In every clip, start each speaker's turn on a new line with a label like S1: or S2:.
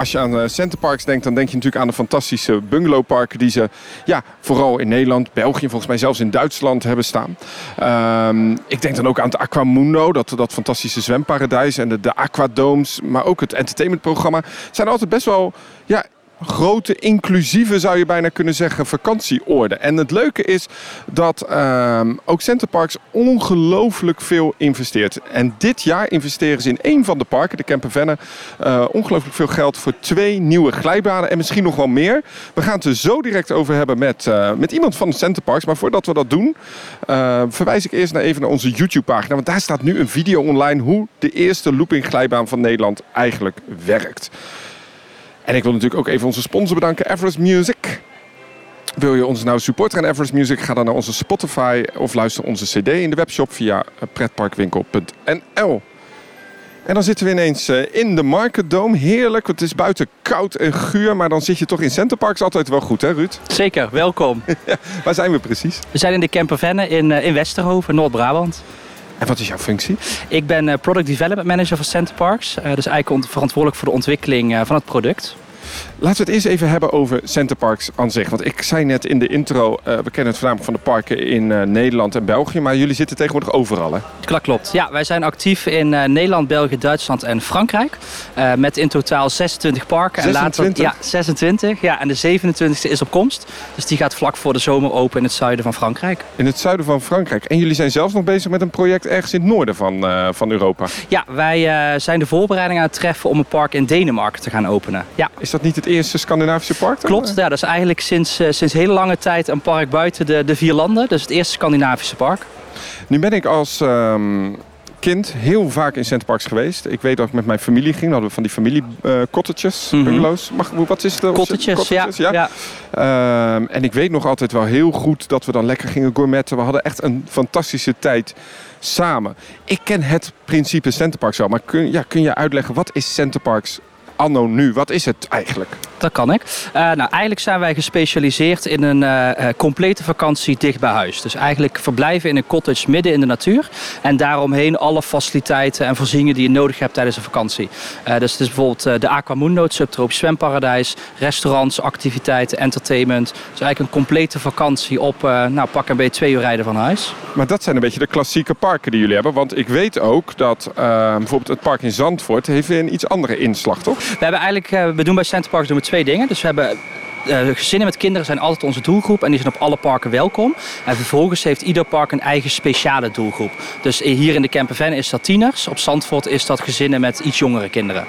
S1: als je aan uh, Centerparks denkt, dan denk je natuurlijk aan de fantastische bungalowparken die ze ja, vooral in Nederland, België, volgens mij zelfs in Duitsland hebben staan. Ehm, ik denk dan ook aan het Aquamundo, dat, dat fantastische zwemparadijs en de, de Aquadomes, maar ook het entertainmentprogramma. zijn altijd best wel ja, grote, inclusieve, zou je bijna kunnen zeggen, vakantieorde. En het leuke is dat uh, ook Centerparks ongelooflijk veel investeert. En dit jaar investeren ze in één van de parken, de Campervenne, uh, ongelooflijk veel geld voor twee nieuwe glijbanen en misschien nog wel meer. We gaan het er zo direct over hebben met, uh, met iemand van Centerparks. Maar voordat we dat doen, uh, verwijs ik eerst naar even naar onze YouTube-pagina. Want daar staat nu een video online hoe de eerste looping glijbaan van Nederland eigenlijk werkt. En ik wil natuurlijk ook even onze sponsor bedanken, Everest Music. Wil je ons nou supporten aan Everest Music? Ga dan naar onze Spotify of luister onze CD in de webshop via pretparkwinkel.nl. En dan zitten we ineens eh, in de Market Dome. Heerlijk, het is buiten koud en guur, maar dan zit je toch in Centerparks altijd wel goed, hè Ruud?
S2: Zeker, welkom.
S1: waar zijn we precies?
S2: We zijn in de Campervenne in, eh, in Westerhoven, Noord-Brabant.
S1: En wat is jouw functie?
S2: Ik ben eh, Product Development Manager voor Centerparks. dus eigenlijk verantwoordelijk voor de ontwikkeling van het product.
S1: Laten we het eerst even hebben over Centerparks aan zich. Want ik zei net in de intro, uh, we kennen het voornamelijk van de parken in uh, Nederland en België. Maar jullie zitten tegenwoordig overal, hè?
S2: Klopt, klopt. Ja, wij zijn actief in uh, Nederland, België, Duitsland en Frankrijk. met in totaal 26 parken.
S1: 26?
S2: En later, ja, 26. Ja, en de 27e is op komst. Dus die gaat vlak voor de zomer open in het zuiden van Frankrijk.
S1: In het zuiden van Frankrijk. En jullie zijn zelfs nog bezig met een project ergens in het noorden van, van Europa.
S2: Ja, wij zijn de voorbereidingen aan het treffen om een park in Denemarken te gaan openen. Ja.
S1: Is dat niet het eerste Scandinavische park?
S2: Dan? Klopt, ja, dat is eigenlijk sinds, uh, sinds hele lange tijd een park buiten de, de vier landen. Dus het eerste Scandinavische park.
S1: Nu ben ik als um, kind heel vaak in Centerparks geweest. Ik weet dat ik met mijn familie ging. We hadden van die familie uh, mm -hmm. bungalows. Mag, wat is het?
S2: Cottages, cottages ja. ja.
S1: ja. Um, en ik weet nog altijd wel heel goed dat we dan lekker gingen gourmetten. We hadden echt een fantastische tijd samen. Ik ken het principe Centerparks wel. Maar kun, ja, kun je uitleggen, wat is Centerparks anno nu? Wat is het eigenlijk?
S2: Dat kan ik. Uh, nou, eigenlijk zijn wij gespecialiseerd in een uh, complete vakantie dicht bij huis. Dus eigenlijk verblijven in een cottage midden in de natuur. En daaromheen alle faciliteiten en voorzieningen die je nodig hebt tijdens een vakantie. Uh, dus het is bijvoorbeeld de Aquamundo, het subtropisch zwemparadijs. Restaurants, activiteiten, entertainment. Dus eigenlijk een complete vakantie op, nou pak een beetje twee uur rijden van huis.
S1: Maar dat zijn een beetje de klassieke parken die jullie hebben. Want ik weet ook dat bijvoorbeeld het park in Zandvoort heeft weer een iets andere inslag, toch?
S2: We hebben eigenlijk, we doen bij Center Parks doen we twee dingen. Dus we hebben uh, gezinnen met kinderen zijn altijd onze doelgroep en die zijn op alle parken welkom. En vervolgens heeft ieder park een eigen speciale doelgroep. Dus hier in de Campervan is dat tieners, op Zandvoort is dat gezinnen met iets jongere kinderen.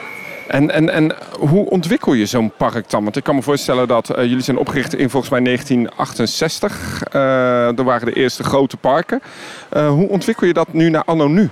S1: En, en, en hoe ontwikkel je zo'n park dan? Want ik kan me voorstellen dat uh, jullie zijn opgericht in volgens mij 1968. Uh, er waren de eerste grote parken. hoe ontwikkel je dat nu naar anno nu?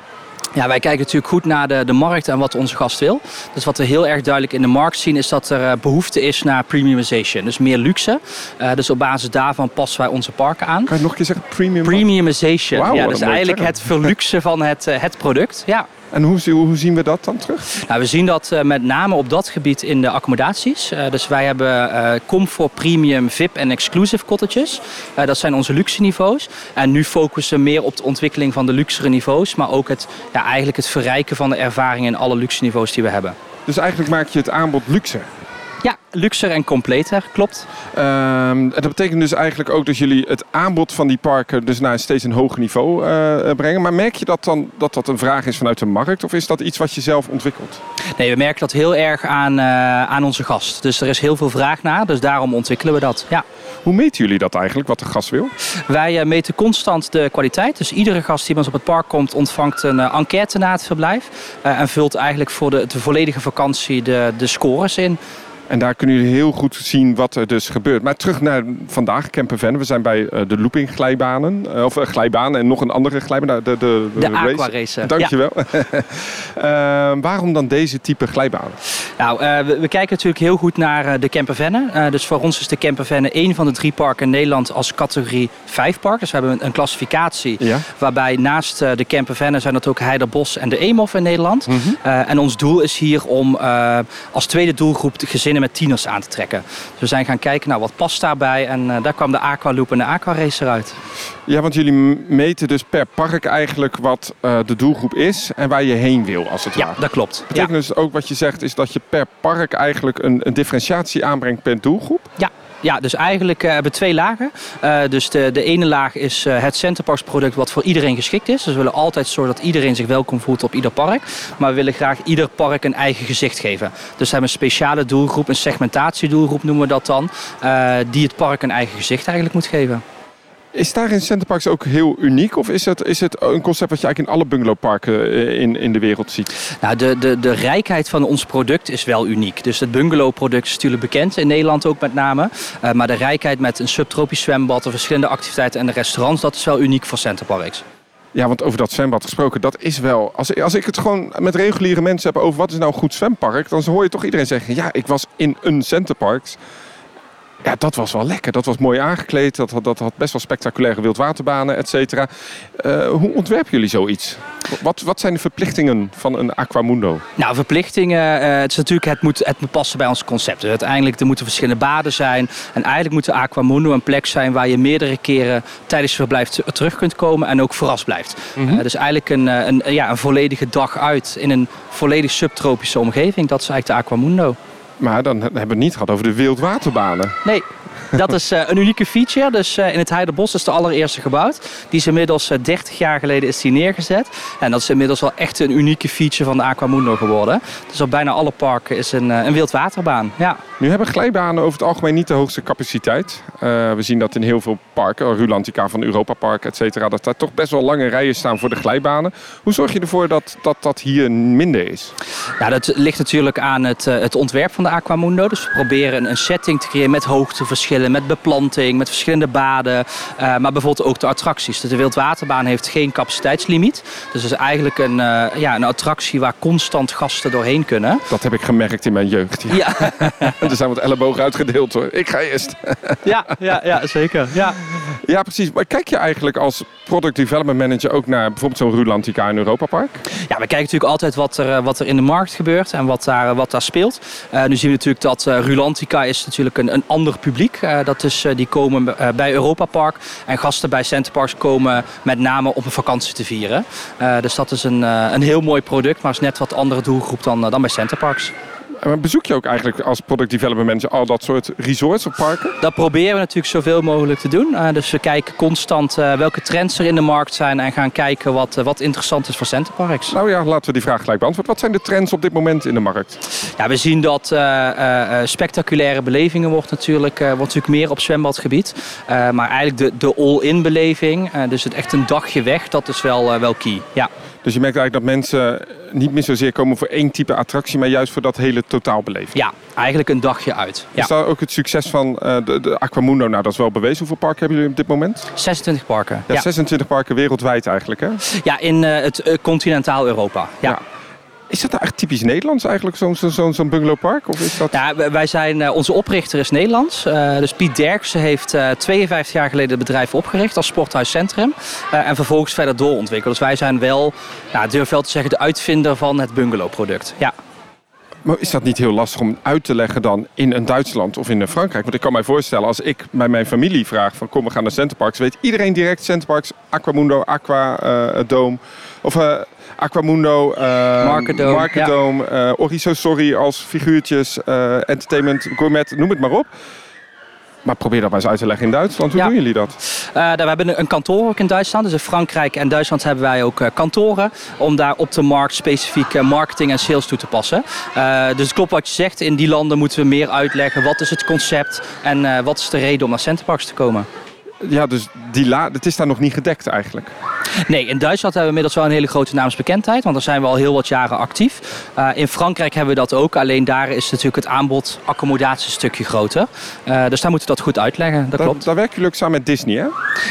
S2: Ja, wij kijken natuurlijk goed naar de, de markt en wat onze gast wil. Dus wat we heel erg duidelijk in de markt zien is dat er behoefte is naar premiumization. Dus meer luxe. Uh, dus op basis daarvan passen wij onze parken aan.
S1: Kan je nog een keer zeggen? Premium
S2: Premiumization. Wow, ja, dus eigenlijk het verluxen van het, het product. Ja.
S1: En hoe, hoe, zien we dat dan terug?
S2: Nou, we zien dat uh, met name op dat gebied in de accommodaties. Uh, dus wij hebben uh, comfort, premium, VIP en exclusive cottages. dat zijn onze luxe niveaus. En nu focussen we meer op de ontwikkeling van de luxere niveaus. Maar ook het, ja, eigenlijk het verrijken van de ervaring in alle luxe niveaus die we hebben.
S1: Dus eigenlijk maak je het aanbod luxer?
S2: Ja, luxer en completer, klopt.
S1: Um, dat betekent dus eigenlijk ook dat jullie het aanbod van die parken dus naar steeds een hoger niveau uh, brengen. Maar merk je dat dan dat dat een vraag is vanuit de markt of is dat iets wat je zelf ontwikkelt?
S2: Nee, we merken dat heel erg aan, uh, aan onze gast. Dus er is heel veel vraag naar, dus daarom ontwikkelen we dat. Ja.
S1: Hoe meten jullie dat eigenlijk, wat de gast wil?
S2: Wij meten constant de kwaliteit. Dus iedere gast die bij ons op het park komt ontvangt een enquête na het verblijf. en vult eigenlijk voor de, de volledige vakantie de, de scores in.
S1: En daar kunnen jullie heel goed zien wat er dus gebeurt. Maar terug naar vandaag, Campervan. We zijn bij uh, de looping glijbanen. Uh, of uh, glijbanen en nog een andere glijbaan.
S2: De, de, de, de aqua race.
S1: Dankjewel. Ja. waarom dan deze type glijbanen?
S2: Nou, we, we, kijken natuurlijk heel goed naar de campervannen. dus voor ons is de campervannen één van de drie parken in Nederland als categorie 5 park. Dus we hebben een, een klassificatie ja. waarbij naast de campervannen zijn dat ook Heiderbos en de Eemhof in Nederland. Mm -hmm. en ons doel is hier om als tweede doelgroep de gezinnen beginnen met tieners aan te trekken. Dus we zijn gaan kijken, nou wat past daarbij? En daar kwam de Aqualoop en de Aquaracer uit.
S1: Ja, want jullie meten dus per park eigenlijk wat de doelgroep is en waar je heen wil, als het ware.
S2: Ja, dat klopt.
S1: Betekent dus ook wat je zegt, is dat je per park eigenlijk een, een differentiatie aanbrengt per doelgroep?
S2: Ja, ja, dus eigenlijk uh, hebben we twee lagen. Uh, dus de, de ene laag is uh, het Centerparks product wat voor iedereen geschikt is. Dus we willen altijd zorgen dat iedereen zich welkom voelt op ieder park. Maar we willen graag ieder park een eigen gezicht geven. Dus we hebben een speciale doelgroep, een segmentatiedoelgroep noemen we dat dan. die het park een eigen gezicht eigenlijk moet geven.
S1: Is daar in Centerparks ook heel uniek? Of is het, is het een concept wat je eigenlijk in alle bungalowparken eh, in, in de wereld ziet?
S2: Nou, de, de, de rijkheid van ons product is wel uniek. Dus het bungalowproduct is natuurlijk bekend, in Nederland ook met name. Uh, maar de rijkheid met een subtropisch zwembad, de verschillende activiteiten en de restaurants, dat is wel uniek voor Centerparks.
S1: Ja, want over dat zwembad gesproken, dat is wel... Als, als ik het gewoon met reguliere mensen heb over wat is nou een goed zwempark... dan hoor je toch iedereen zeggen, ja, ik was in een Centerparks... Ja, dat was wel lekker. Dat was mooi aangekleed. Dat, had, dat had best wel spectaculaire wildwaterbanen, et cetera. Uh, hoe ontwerpen jullie zoiets? Wat, wat zijn de verplichtingen van een Aquamundo?
S2: Nou, verplichtingen, uh, het is natuurlijk, het moet, het moet passen bij ons concept. Dus uiteindelijk er moeten verschillende baden zijn. En eigenlijk moet de Aquamundo een plek zijn waar je meerdere keren tijdens je verblijf terug kunt komen en ook verrast blijft. Mm -hmm. uh, dus eigenlijk een, een, ja, een volledige dag uit in een volledig subtropische omgeving. Dat is eigenlijk de Aquamundo.
S1: Maar dan hebben we het niet gehad over de wildwaterbanen.
S2: Nee, dat is uh, een unieke feature. Dus uh, in het Heiderbos is de allereerste gebouwd. Die is inmiddels uh, 30 jaar geleden is die neergezet. En dat is inmiddels wel echt een unieke feature van de Aquamundo geworden. Dus op bijna alle parken is een, een wildwaterbaan. Ja.
S1: Nu hebben glijbanen over het algemeen niet de hoogste capaciteit. we zien dat in heel veel parken, Rulantica van Europa Park, et cetera, dat daar toch best wel lange rijen staan voor de glijbanen. Hoe zorg je ervoor dat dat, dat hier minder is?
S2: Ja, dat ligt natuurlijk aan het, het ontwerp van de Aquamundo. Dus we proberen een setting te creëren met met beplanting, met verschillende baden. Uh, maar bijvoorbeeld ook de attracties. Dus de wildwaterbaan heeft geen capaciteitslimiet. Dus het is eigenlijk een, uh, ja, een attractie waar constant gasten doorheen kunnen.
S1: Dat heb ik gemerkt in mijn jeugd. Ja. ja. er zijn wat ellebogen uitgedeeld hoor. Ik ga eerst.
S2: ja, ja, ja, zeker. Ja.
S1: ja, precies. Maar kijk je eigenlijk als product development manager ook naar bijvoorbeeld zo'n Rulantica in Europa Park?
S2: Ja, we kijken natuurlijk altijd wat er, eh, wat er in de markt gebeurt en wat daar, wat daar speelt. Uh, nu zien we natuurlijk dat uh, Rulantica is natuurlijk een, een ander publiek. Uh, dat is, die komen bij Europa Park en gasten bij Centerparks komen met name om een vakantie te vieren. dus dat is een, een heel mooi product, maar is net wat andere doelgroep dan, dan bij Centerparks.
S1: Maar bezoek je ook eigenlijk als product development manager al dat soort resorts of parken?
S2: Dat proberen we natuurlijk zoveel mogelijk te doen. Uh, dus we kijken constant uh, welke trends er in de markt zijn en gaan kijken wat, uh, wat interessant is voor Centerparks.
S1: Nou ja, laten we die vraag gelijk beantwoorden. Wat zijn de trends op dit moment in de markt?
S2: Ja, we zien dat spectaculaire belevingen wordt natuurlijk, wordt natuurlijk meer op zwembadgebied. maar eigenlijk de, de all-in beleving, dus het echt een dagje weg, dat is wel, wel key. Ja.
S1: Dus je merkt eigenlijk dat mensen niet meer zozeer komen voor één type attractie, maar juist voor dat hele totaalbeleving.
S2: Ja, eigenlijk een dagje uit. Ja.
S1: Is dat ook het succes van uh, de, de, Aquamundo? Nou, dat is wel bewezen. Hoeveel parken hebben jullie op dit moment?
S2: 26 parken.
S1: Ja, ja. 26 parken wereldwijd eigenlijk, hè?
S2: Ja, in uh, het uh, continentaal Europa. ja. ja.
S1: Is dat nou echt typisch Nederlands eigenlijk, zo'n zo, zo, zo bungalowpark? Of is dat...
S2: Ja, wij zijn, uh, onze oprichter is Nederlands. Uh, dus Piet Derksen heeft uh, 52 jaar geleden het bedrijf opgericht als sporthuiscentrum. en vervolgens verder doorontwikkeld. Dus wij zijn wel, nou, durf wel te zeggen, de uitvinder van het bungalowproduct. Ja.
S1: Maar is dat niet heel lastig om uit te leggen dan in een Duitsland of in een Frankrijk? Want ik kan mij voorstellen, als ik bij mijn familie vraag van kom we gaan naar Centerparks, weet iedereen direct Centerparks, Aquamundo, Aqua, uh, Dome. Of uh, Aquamundo, uh,
S2: Marketdome,
S1: Marketdome ja. Orizo Sorry als figuurtjes, uh, entertainment, gourmet, noem het maar op. Maar probeer dat maar eens uit te leggen in Duitsland. Hoe ja. doen jullie dat?
S2: Uh, we hebben een kantoor ook in Duitsland. Dus in Frankrijk en Duitsland hebben wij ook kantoren. Om daar op de markt specifiek marketing en sales toe te passen. dus het klopt wat je zegt. In die landen moeten we meer uitleggen. Wat is het concept en wat is de reden om naar Centerparks te komen.
S1: Ja, dus die la het is daar nog niet gedekt eigenlijk.
S2: Nee, in Duitsland hebben we inmiddels wel een hele grote naamsbekendheid, want daar zijn we al heel wat jaren actief. Uh, in Frankrijk hebben we dat ook, alleen daar is natuurlijk het aanbod accommodatie een stukje groter. Uh, dus daar moeten we dat goed uitleggen, dat
S1: da
S2: klopt.
S1: Daar werken jullie ook samen met Disney, hè?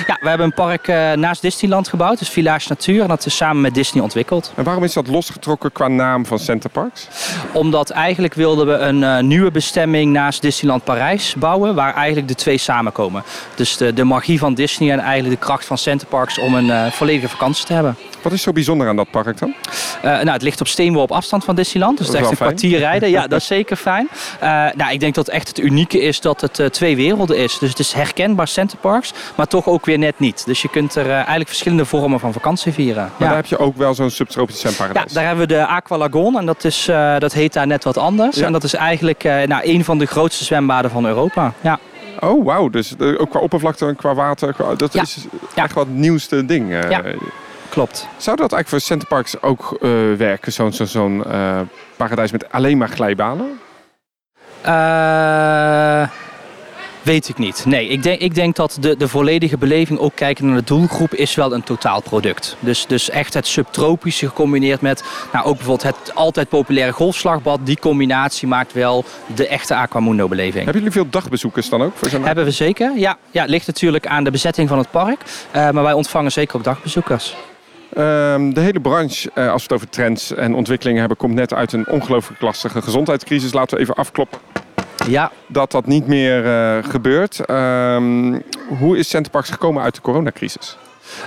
S2: Ja, we hebben een park uh, naast Disneyland gebouwd, dus Village Natuur, en dat is samen met Disney ontwikkeld.
S1: En waarom is dat losgetrokken qua naam van Center Parks?
S2: Omdat eigenlijk wilden we een nieuwe bestemming naast Disneyland Parijs bouwen, waar eigenlijk de twee samenkomen. Dus de, de magie van Disney en eigenlijk de kracht van Centerparks om een volledige vakantie te hebben.
S1: Wat is zo bijzonder aan dat park dan?
S2: nou, het ligt op steenworp afstand van Disneyland. Dus het is echt een kwartier rijden. Ja, dat is zeker fijn. nou, ik denk dat echt het unieke is dat het twee werelden is. Dus het is herkenbaar Centerparks, maar toch ook weer net niet. Dus je kunt er eigenlijk verschillende vormen van vakantie vieren.
S1: Maar daar heb je ook wel zo'n subtropisch zwemparadijs.
S2: Ja, daar hebben we de Aqua Lagoon en dat, is, dat heet daar net wat anders. En dat is eigenlijk nou, een van de grootste zwembaden van Europa. Ja.
S1: Oh, wauw. Dus uh, ook qua oppervlakte en qua water, dat is echt wat het nieuwste ding. Uh,
S2: ja, klopt.
S1: Zou dat eigenlijk voor Centerparks ook uh, werken, zo'n zo, zo paradijs met alleen maar glijbanen?
S2: Weet ik niet. Nee, ik denk, ik denk dat de, de volledige beleving, ook kijken naar de doelgroep, is wel een totaalproduct. Dus, dus echt het subtropische gecombineerd met, nou ook bijvoorbeeld het altijd populaire golfslagbad. Die combinatie maakt wel de echte Aquamundo beleving.
S1: Hebben jullie veel dagbezoekers dan ook? Voor zo'n
S2: Hebben we zeker, ja. ja. Ligt natuurlijk aan de bezetting van het park. Uh, maar wij ontvangen zeker ook dagbezoekers.
S1: Um, de hele branche, uh, als we het over trends en ontwikkelingen hebben, komt net uit een ongelooflijk lastige gezondheidscrisis. Laten we even afkloppen ja. dat dat niet meer uh, gebeurt. Um, hoe is Centerparks gekomen uit de coronacrisis?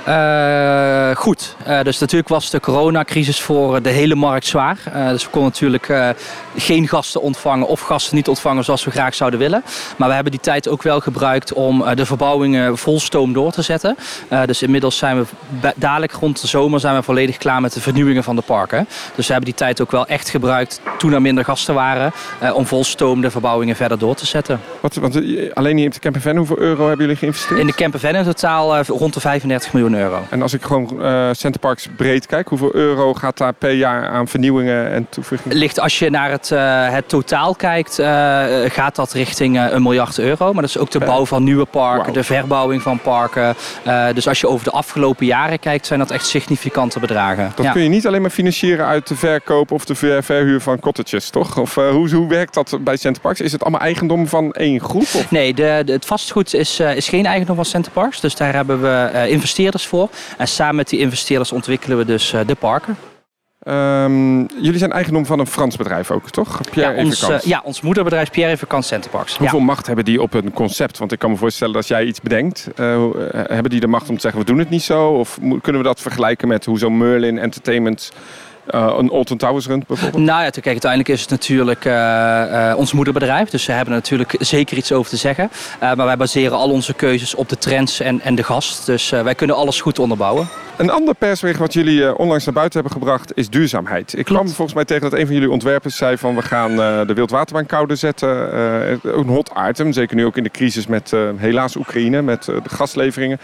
S2: Uh, goed, uh, dus natuurlijk was de coronacrisis voor de hele markt zwaar. Uh, dus we konden natuurlijk geen gasten ontvangen of gasten niet ontvangen zoals we graag zouden willen. Maar we hebben die tijd ook wel gebruikt om de verbouwingen vol stoom door te zetten. dus inmiddels zijn we dadelijk rond de zomer zijn we volledig klaar met de vernieuwingen van de parken. Dus we hebben die tijd ook wel echt gebruikt toen er minder gasten waren om vol stoom de verbouwingen verder door te zetten.
S1: Wat, want alleen hier in de Campervan, hoeveel euro hebben jullie geïnvesteerd?
S2: In de Campervan in totaal rond de 35 miljoen euro.
S1: En als ik gewoon uh, Centerparks breed kijk, hoeveel euro gaat daar per jaar aan vernieuwingen en toevoegingen?
S2: Ligt als je naar het, uh, het totaal kijkt, uh, gaat dat richting een miljard euro. Maar dat is ook de bouw van nieuwe parken, wow. de verbouwing van parken. dus als je over de afgelopen jaren kijkt, zijn dat echt significante bedragen.
S1: Dat
S2: ja.
S1: kun je niet alleen maar financieren uit de verkoop of de ver verhuur van cottages, toch? Of hoe, hoe werkt dat bij Centerparks? Is het allemaal eigendom van één groep? Of?
S2: Nee, de, de, het vastgoed is, is geen eigendom van Centerparks. Dus daar hebben we investeerders voor. En samen met die investeerders ontwikkelen we dus eh, de parken.
S1: Um, jullie zijn eigendom van een Frans bedrijf ook, toch?
S2: Pierre ja, ons, uh, ja, ons moederbedrijf Pierre Evacans Centerparks.
S1: Hoeveel ja. macht hebben die op een concept? Want ik kan me voorstellen dat als jij iets bedenkt, uh, hebben die de macht om te zeggen we doen het niet zo? Of kunnen we dat vergelijken met hoe zo'n Merlin Entertainment een Alton Towers runt bijvoorbeeld?
S2: Nou ja, kijk, uiteindelijk is het natuurlijk uh, uh, ons moederbedrijf. Dus ze hebben er natuurlijk zeker iets over te zeggen. maar wij baseren al onze keuzes op de trends en, en de gast. Dus wij kunnen alles goed onderbouwen.
S1: Een ander persbericht wat jullie onlangs naar buiten hebben gebracht is duurzaamheid. Ik kwam volgens mij tegen dat een van jullie ontwerpers zei van we gaan de wildwaterbaan kouder zetten. een hot item, zeker nu ook in de crisis met helaas Oekraïne, met de gasleveringen.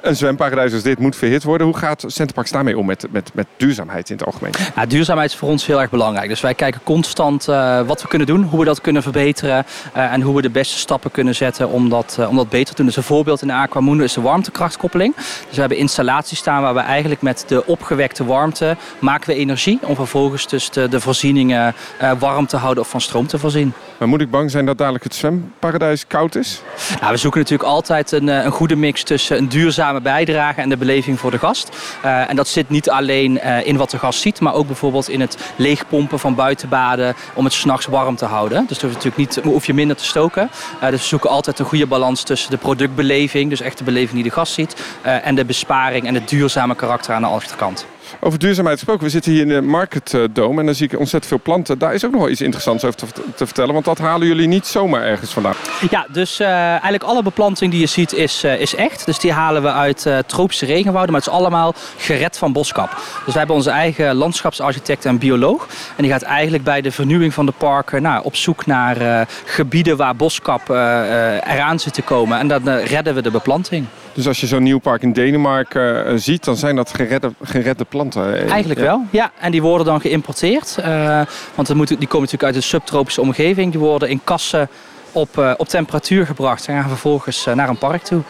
S1: Een zwemparadijs als dit moet verhit worden. Hoe gaat Centerparks daarmee om met, met, met duurzaamheid in het algemeen?
S2: Ja, duurzaamheid is voor ons heel erg belangrijk. Dus wij kijken constant uh, wat we kunnen doen, hoe we dat kunnen verbeteren uh, en hoe we de beste stappen kunnen zetten om dat, uh, om dat beter te doen. Dus een voorbeeld in de Aquamundo is de warmtekrachtkoppeling. Dus we hebben installaties staan waar we eigenlijk met de opgewekte warmte maken we energie om vervolgens dus de, de voorzieningen warm te houden of van stroom te voorzien.
S1: Maar moet ik bang zijn dat dadelijk het zwemparadijs koud is?
S2: Nou, we zoeken natuurlijk altijd een, een goede mix tussen een duurzame bijdrage en de beleving voor de gast. en dat zit niet alleen in wat de gast ziet, maar ook bijvoorbeeld in het leegpompen van buitenbaden om het s'nachts warm te houden. Dus je natuurlijk niet, hoef je minder te stoken. Uh, dus we zoeken altijd een goede balans tussen de productbeleving, dus echt de beleving die de gast ziet, uh, en de besparing en het duurzame karakter aan de achterkant.
S1: Over duurzaamheid gesproken, we zitten hier in de Market Dome en dan zie ik ontzettend veel planten. Daar is ook nog wel iets interessants over te, te vertellen, want dat halen jullie niet zomaar ergens vandaan.
S2: Ja, dus uh, eigenlijk alle beplanting die je ziet is, uh, is echt. Dus die halen we uit uh, tropische regenwouden, maar het is allemaal gered van boskap. Dus we hebben onze eigen landschapsarchitect en bioloog. En die gaat eigenlijk bij de vernieuwing van de parken nou, op zoek naar gebieden waar boskap eraan zit te komen. En dan redden we de beplanting.
S1: Dus als je zo'n nieuw park in Denemarken uh, ziet, dan zijn dat geredde, geredde planten?
S2: Eigenlijk ja. wel, ja. En die worden dan geïmporteerd. Uh, want die komen natuurlijk uit een subtropische omgeving. Die worden in kassen op, op temperatuur gebracht en gaan vervolgens naar een park toe.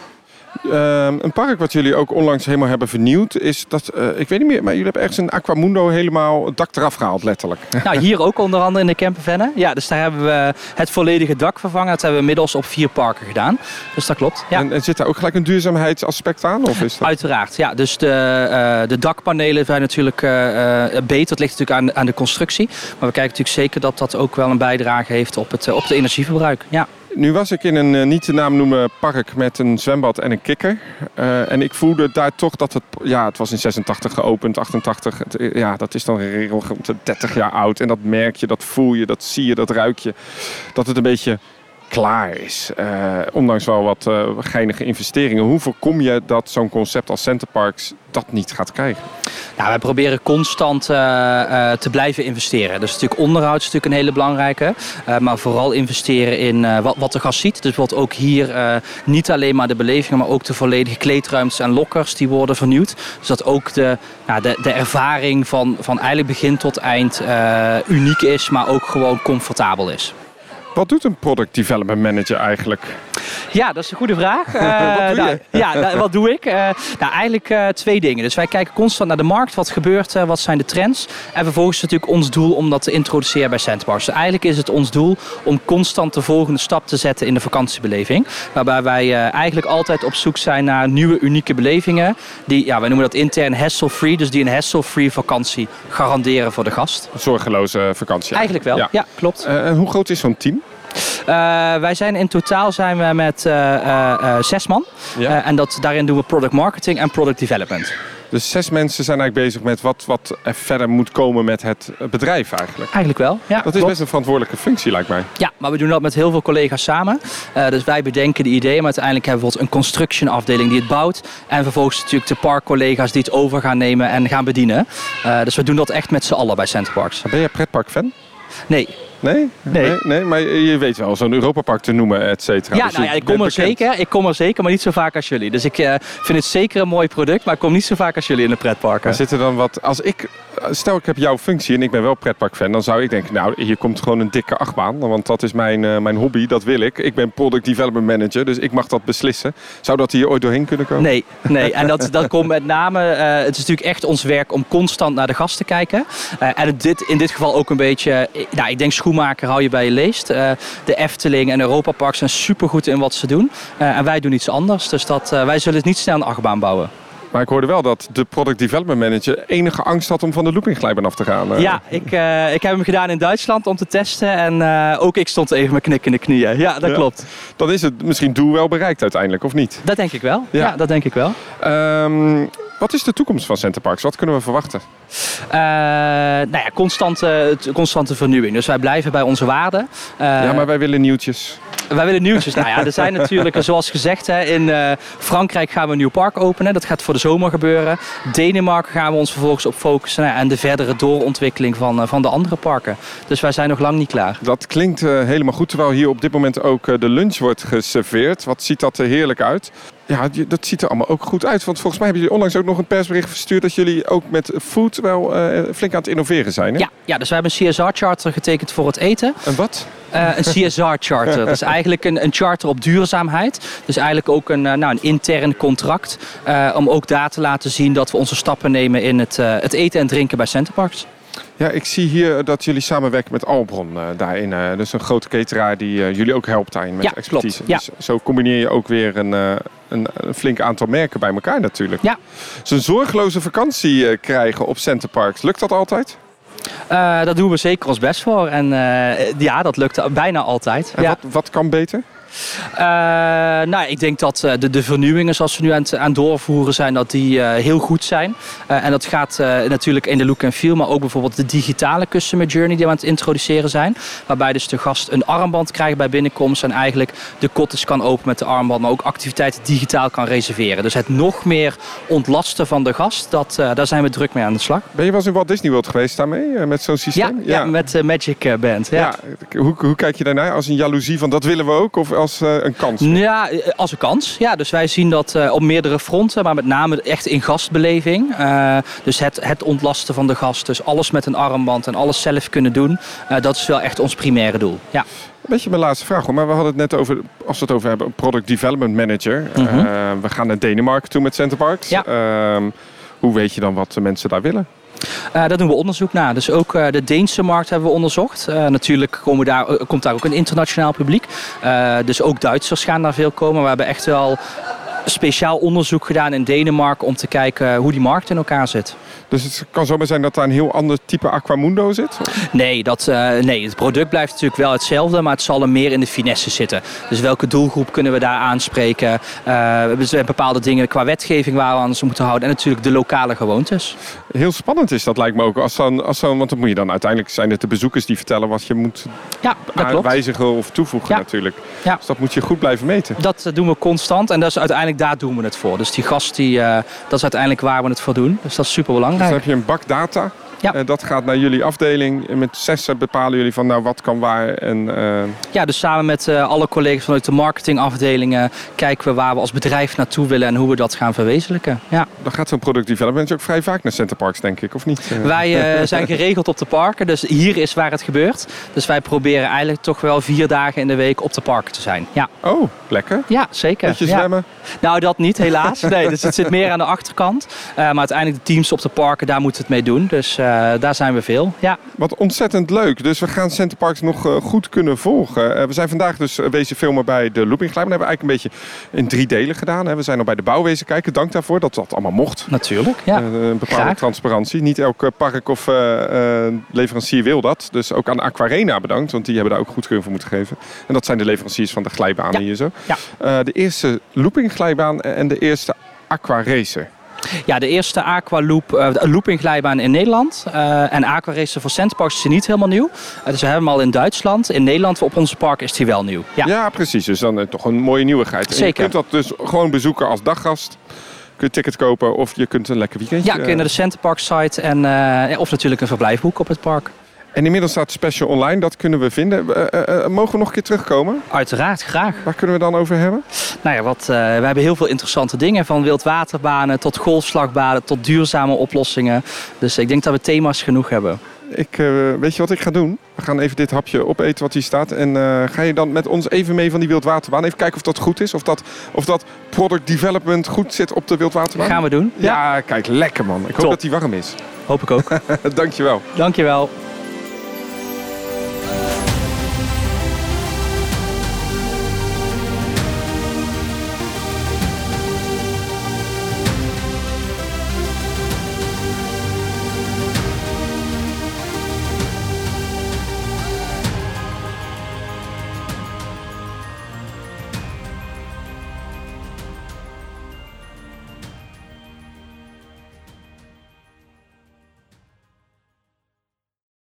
S1: Uh, een park wat jullie ook onlangs helemaal hebben vernieuwd, is dat, uh, ik weet niet meer, maar jullie hebben ergens een Aquamundo helemaal het dak eraf gehaald, letterlijk.
S2: Nou, hier ook onder andere in de Campervenne. Ja, dus daar hebben we het volledige dak vervangen. Dat hebben we inmiddels op vier parken gedaan. Dus dat klopt. Ja.
S1: En, en zit daar ook gelijk een duurzaamheidsaspect aan? Of is dat...
S2: Uiteraard, ja. Dus de, uh, de dakpanelen zijn natuurlijk uh, beter. Dat ligt natuurlijk aan, aan de constructie. Maar we kijken natuurlijk zeker dat dat ook wel een bijdrage heeft op het, op het energieverbruik. Ja.
S1: Nu was ik in een eh, niet te naam noemen park met een zwembad en een kikker. Uh, en ik voelde daar toch dat het... Ja, het was in 86 geopend, 88. Het, eh, ja, dat is dan regel 30 jaar oud. En dat merk je, dat voel je, dat zie je, dat ruik je. Dat het een beetje klaar is. Uh, ondanks wel wat uh, geinige investeringen. Hoe voorkom je dat zo'n concept als Centerparks dat niet gaat krijgen?
S2: Nou, wij proberen constant uh, te blijven investeren. Dus natuurlijk onderhoud is natuurlijk een hele belangrijke. maar vooral investeren in wat, wat de gast ziet. Dus bijvoorbeeld ook hier niet alleen maar de belevingen, maar ook de volledige kleedruimtes en lokkers die worden vernieuwd. Dus dat ook de, de, de ervaring van, van eigenlijk begin tot eind uniek is, maar ook gewoon comfortabel is.
S1: Wat doet een product development manager eigenlijk?
S2: Ja, dat is een goede vraag.
S1: Uh, wat doe
S2: nou, ja, nou, wat doe ik? Uh, nou, eigenlijk uh, twee dingen. Dus wij kijken constant naar de markt. Wat gebeurt er? Wat zijn de trends? En vervolgens is het natuurlijk ons doel om dat te introduceren bij Centbars. Dus eigenlijk is het ons doel om constant de volgende stap te zetten in de vakantiebeleving. Waarbij wij eigenlijk altijd op zoek zijn naar nieuwe, unieke belevingen. Die, ja, wij noemen dat intern hassle-free. Dus die een hassle-free vakantie garanderen voor de gast.
S1: Een zorgeloze vakantie.
S2: Eigenlijk wel, ja, ja klopt.
S1: en hoe groot is zo'n team?
S2: Uh, wij zijn in totaal zijn we met uh, uh, zes man. Ja. en dat, daarin doen we product marketing en product development.
S1: Dus zes mensen zijn eigenlijk bezig met wat, wat er verder moet komen met het bedrijf eigenlijk.
S2: Eigenlijk wel, ja.
S1: Dat is
S2: klopt.
S1: best een verantwoordelijke functie lijkt mij.
S2: Ja, maar we doen dat met heel veel collega's samen. Uh, dus wij bedenken de ideeën, maar uiteindelijk hebben we bijvoorbeeld een construction afdeling die het bouwt. En vervolgens natuurlijk de parkcollega's die het over gaan nemen en gaan bedienen. Uh, dus we doen dat echt met z'n allen bij Centerparks.
S1: Ben jij pretpark fan?
S2: Nee.
S1: Nee?
S2: Nee.
S1: nee? nee? maar je weet wel, zo'n Europapark te noemen, et cetera.
S2: Ja,
S1: Dus
S2: nou ja, ik kom er
S1: bekend.
S2: zeker. Ik kom er zeker, maar niet zo vaak als jullie. Dus ik uh, vind het zeker een mooi product, maar ik kom niet zo vaak als jullie in de pretparken.
S1: Maar zit er dan wat... Als ik... Stel, ik heb jouw functie en ik ben wel pretparkfan, dan zou ik denken, nou, hier komt gewoon een dikke achtbaan. Want dat is mijn, uh, mijn hobby, dat wil ik. Ik ben product development manager, dus ik mag dat beslissen. Zou dat hier ooit doorheen kunnen komen?
S2: Nee, nee. en dat, dat komt met name... Uh, het is natuurlijk echt ons werk om constant naar de gast te kijken. Uh, en dit, in dit geval ook een beetje... Nou, ik denk schoenmaker hou je bij je leest. De Efteling en Europa Park zijn supergoed in wat ze doen. En wij doen iets anders. Dus dat, wij zullen het niet snel een achtbaan bouwen.
S1: Maar ik hoorde wel dat de product development manager enige angst had om van de loopingglijbaan af te gaan. Uh.
S2: Ja, ik, uh, ik heb hem gedaan in Duitsland om te testen. En uh, ook ik stond even met knikkende knieën. Ja, dat ja. klopt.
S1: Dan is het misschien doel wel bereikt uiteindelijk, of niet?
S2: Dat denk ik wel. Ja, ja dat denk ik wel.
S1: Um, wat is de toekomst van Centerparks? Wat kunnen we verwachten?
S2: Uh, nou ja, constante, constante vernieuwing. Dus wij blijven bij onze waarden.
S1: Uh, ja, maar wij willen nieuwtjes.
S2: Wij willen nieuwtjes. nou ja, er zijn natuurlijk, zoals gezegd, hè, in uh, Frankrijk gaan we een nieuw park openen. Dat gaat voor de zomer gebeuren. Denemarken gaan we ons vervolgens op focussen. Nou, en de verdere doorontwikkeling van, van de andere parken. Dus wij zijn nog lang niet klaar.
S1: Dat klinkt helemaal goed. Terwijl hier op dit moment ook de lunch wordt geserveerd. Wat ziet dat er heerlijk uit. Ja, dat ziet er allemaal ook goed uit. Want volgens mij hebben jullie onlangs ook nog een persbericht verstuurd dat jullie ook met food wel uh, flink aan het innoveren zijn. Hè?
S2: Ja, ja, dus we hebben een CSR-charter getekend voor het eten.
S1: Een wat?
S2: Uh, een CSR-charter. dat is eigenlijk een, een charter op duurzaamheid. Dus eigenlijk ook een, uh, nou, een intern contract. Om ook daar te laten zien dat we onze stappen nemen in het, het eten en drinken bij Centerparks.
S1: Ja, ik zie hier dat jullie samenwerken met Albron uh, daarin. Uh, dus een grote cateraar die uh, jullie ook helpt daarin met
S2: ja,
S1: expertise.
S2: Klopt. Ja.
S1: Dus zo combineer je ook weer een, een, een, flink aantal merken bij elkaar natuurlijk.
S2: Ja.
S1: Dus een zorgeloze vakantie krijgen op Centerparks, lukt dat altijd?
S2: Uh, dat doen we zeker ons best voor. En uh, ja, dat lukt bijna altijd.
S1: En
S2: ja.
S1: wat, wat kan beter?
S2: Uh, nou, ik denk dat de, de vernieuwingen zoals we nu aan het aan doorvoeren zijn, dat die uh, heel goed zijn. Uh, en dat gaat natuurlijk in de look en feel, maar ook bijvoorbeeld de digitale customer journey die we aan het introduceren zijn. Waarbij dus de gast een armband krijgt bij binnenkomst en eigenlijk de cottage kan openen met de armband, maar ook activiteiten digitaal kan reserveren. Dus het nog meer ontlasten van de gast, dat, daar zijn we druk mee aan de slag.
S1: Ben je wel eens in Walt Disney World geweest daarmee, met zo'n systeem?
S2: Ja, ja. ja met Magic Band. Ja.
S1: ja. Hoe, hoe kijk je daarnaar? Als een jaloezie van dat willen we ook? Of als uh, een kans?
S2: Ja, als een kans. Ja, dus wij zien dat uh, op meerdere fronten, maar met name echt in gastbeleving. Uh, dus het, het ontlasten van de gast, dus alles met een armband en alles zelf kunnen doen, dat is wel echt ons primaire doel. Ja.
S1: Een beetje mijn laatste vraag hoor, maar we hadden het net over, als we het over hebben, product development manager.
S2: Mhm.
S1: Mm -hmm. we gaan naar Denemarken toe met Centerparks.
S2: Ja.
S1: hoe weet je dan wat de mensen daar willen?
S2: Uh, daar doen we onderzoek naar. Dus ook uh, de Deense markt hebben we onderzocht. Uh, natuurlijk komen daar, komt daar ook een internationaal publiek. dus ook Duitsers gaan daar veel komen. We hebben echt wel speciaal onderzoek gedaan in Denemarken om te kijken hoe die markt in elkaar zit.
S1: Dus het kan zomaar zijn dat daar een heel ander type Aquamundo zit?
S2: Nee, dat, uh, nee, het product blijft natuurlijk wel hetzelfde, maar het zal er meer in de finesse zitten. Dus welke doelgroep kunnen we daar aanspreken? Uh, we hebben bepaalde dingen qua wetgeving waar we aan ons moeten houden. En natuurlijk de lokale gewoontes.
S1: Heel spannend is dat lijkt me ook. Als dan, als dan, want dan moet je dan uiteindelijk zijn het de bezoekers die vertellen wat je moet
S2: ja, dat
S1: wijzigen of toevoegen
S2: ja.
S1: natuurlijk.
S2: Ja.
S1: Dus dat moet je goed blijven meten.
S2: Dat doen we constant en dat is uiteindelijk daar doen we het voor. Dus die gast, die, uh, dat is uiteindelijk waar we het voor doen. Dus dat is super belangrijk.
S1: Dan heb je een bak data.
S2: Ja.
S1: Uh, dat gaat naar jullie afdeling. En met zessen bepalen jullie van nou wat kan waar. En, uh...
S2: Ja, dus samen met uh, alle collega's vanuit de marketingafdelingen kijken we waar we als bedrijf naartoe willen en hoe we dat gaan verwezenlijken. Ja.
S1: Dan gaat zo'n product development ook vrij vaak naar Centerparks, denk ik, of niet?
S2: Wij zijn geregeld op de parken, dus hier is waar het gebeurt. Dus wij proberen eigenlijk toch wel vier dagen in de week op de parken te zijn. Ja.
S1: Oh, lekker.
S2: Ja, zeker.
S1: Beetje
S2: ja.
S1: zwemmen?
S2: Nou, dat niet, helaas. Nee, dus het zit meer aan de achterkant. maar uiteindelijk de teams op de parken, daar moeten het mee doen. Dus daar zijn we veel. Ja.
S1: Wat ontzettend leuk. Dus we gaan Centerparks nog uh, goed kunnen volgen. Uh, we zijn vandaag dus wezen filmen bij de Looping Glijbaan. Dat hebben we eigenlijk een beetje in drie delen gedaan. Hè. We zijn nog bij de bouwwezen kijken. Dank daarvoor dat dat allemaal mocht.
S2: Natuurlijk, ja.
S1: een bepaalde
S2: Graag.
S1: transparantie. Niet elk park of leverancier wil dat. Dus ook aan Aquarena bedankt. Want die hebben daar ook goedkeuring voor moeten geven. En dat zijn de leveranciers van de glijbanen
S2: ja.
S1: hier zo.
S2: Ja.
S1: de eerste Looping Glijbaan en de eerste Aqua Racer.
S2: Ja, de eerste aqualoop, uh, loopingglijbaan in Nederland. Uh, en aquaracer voor Centerparks is niet helemaal nieuw. Uh, dus we hebben hem al in Duitsland. In Nederland op onze park is hij wel nieuw. Ja,
S1: ja precies. Dus dan toch een mooie nieuwigheid.
S2: Zeker.
S1: En je kunt dat dus gewoon bezoeken als daggast. Kun je ticket kopen of je kunt een lekker weekendje...
S2: Ja, kun je naar de Centerparks site en, of natuurlijk een verblijfboek op het park.
S1: En inmiddels staat Special online, dat kunnen we vinden. Uh, uh, mogen we nog een keer terugkomen?
S2: Uiteraard, graag.
S1: Waar kunnen we dan over hebben?
S2: Nou ja, wat, we hebben heel veel interessante dingen. Van wildwaterbanen tot golfslagbanen tot duurzame oplossingen. Dus ik denk dat we thema's genoeg hebben.
S1: Ik, weet je wat ik ga doen? We gaan even dit hapje opeten wat hier staat. En ga je dan met ons even mee van die wildwaterbaan? Even kijken of dat goed is. Of dat, of dat product development goed zit op de wildwaterbaan?
S2: Gaan we doen.
S1: Ja, ja kijk, lekker man. Ik hoop dat die warm is.
S2: Hoop ik ook.
S1: Dankjewel.
S2: Dankjewel.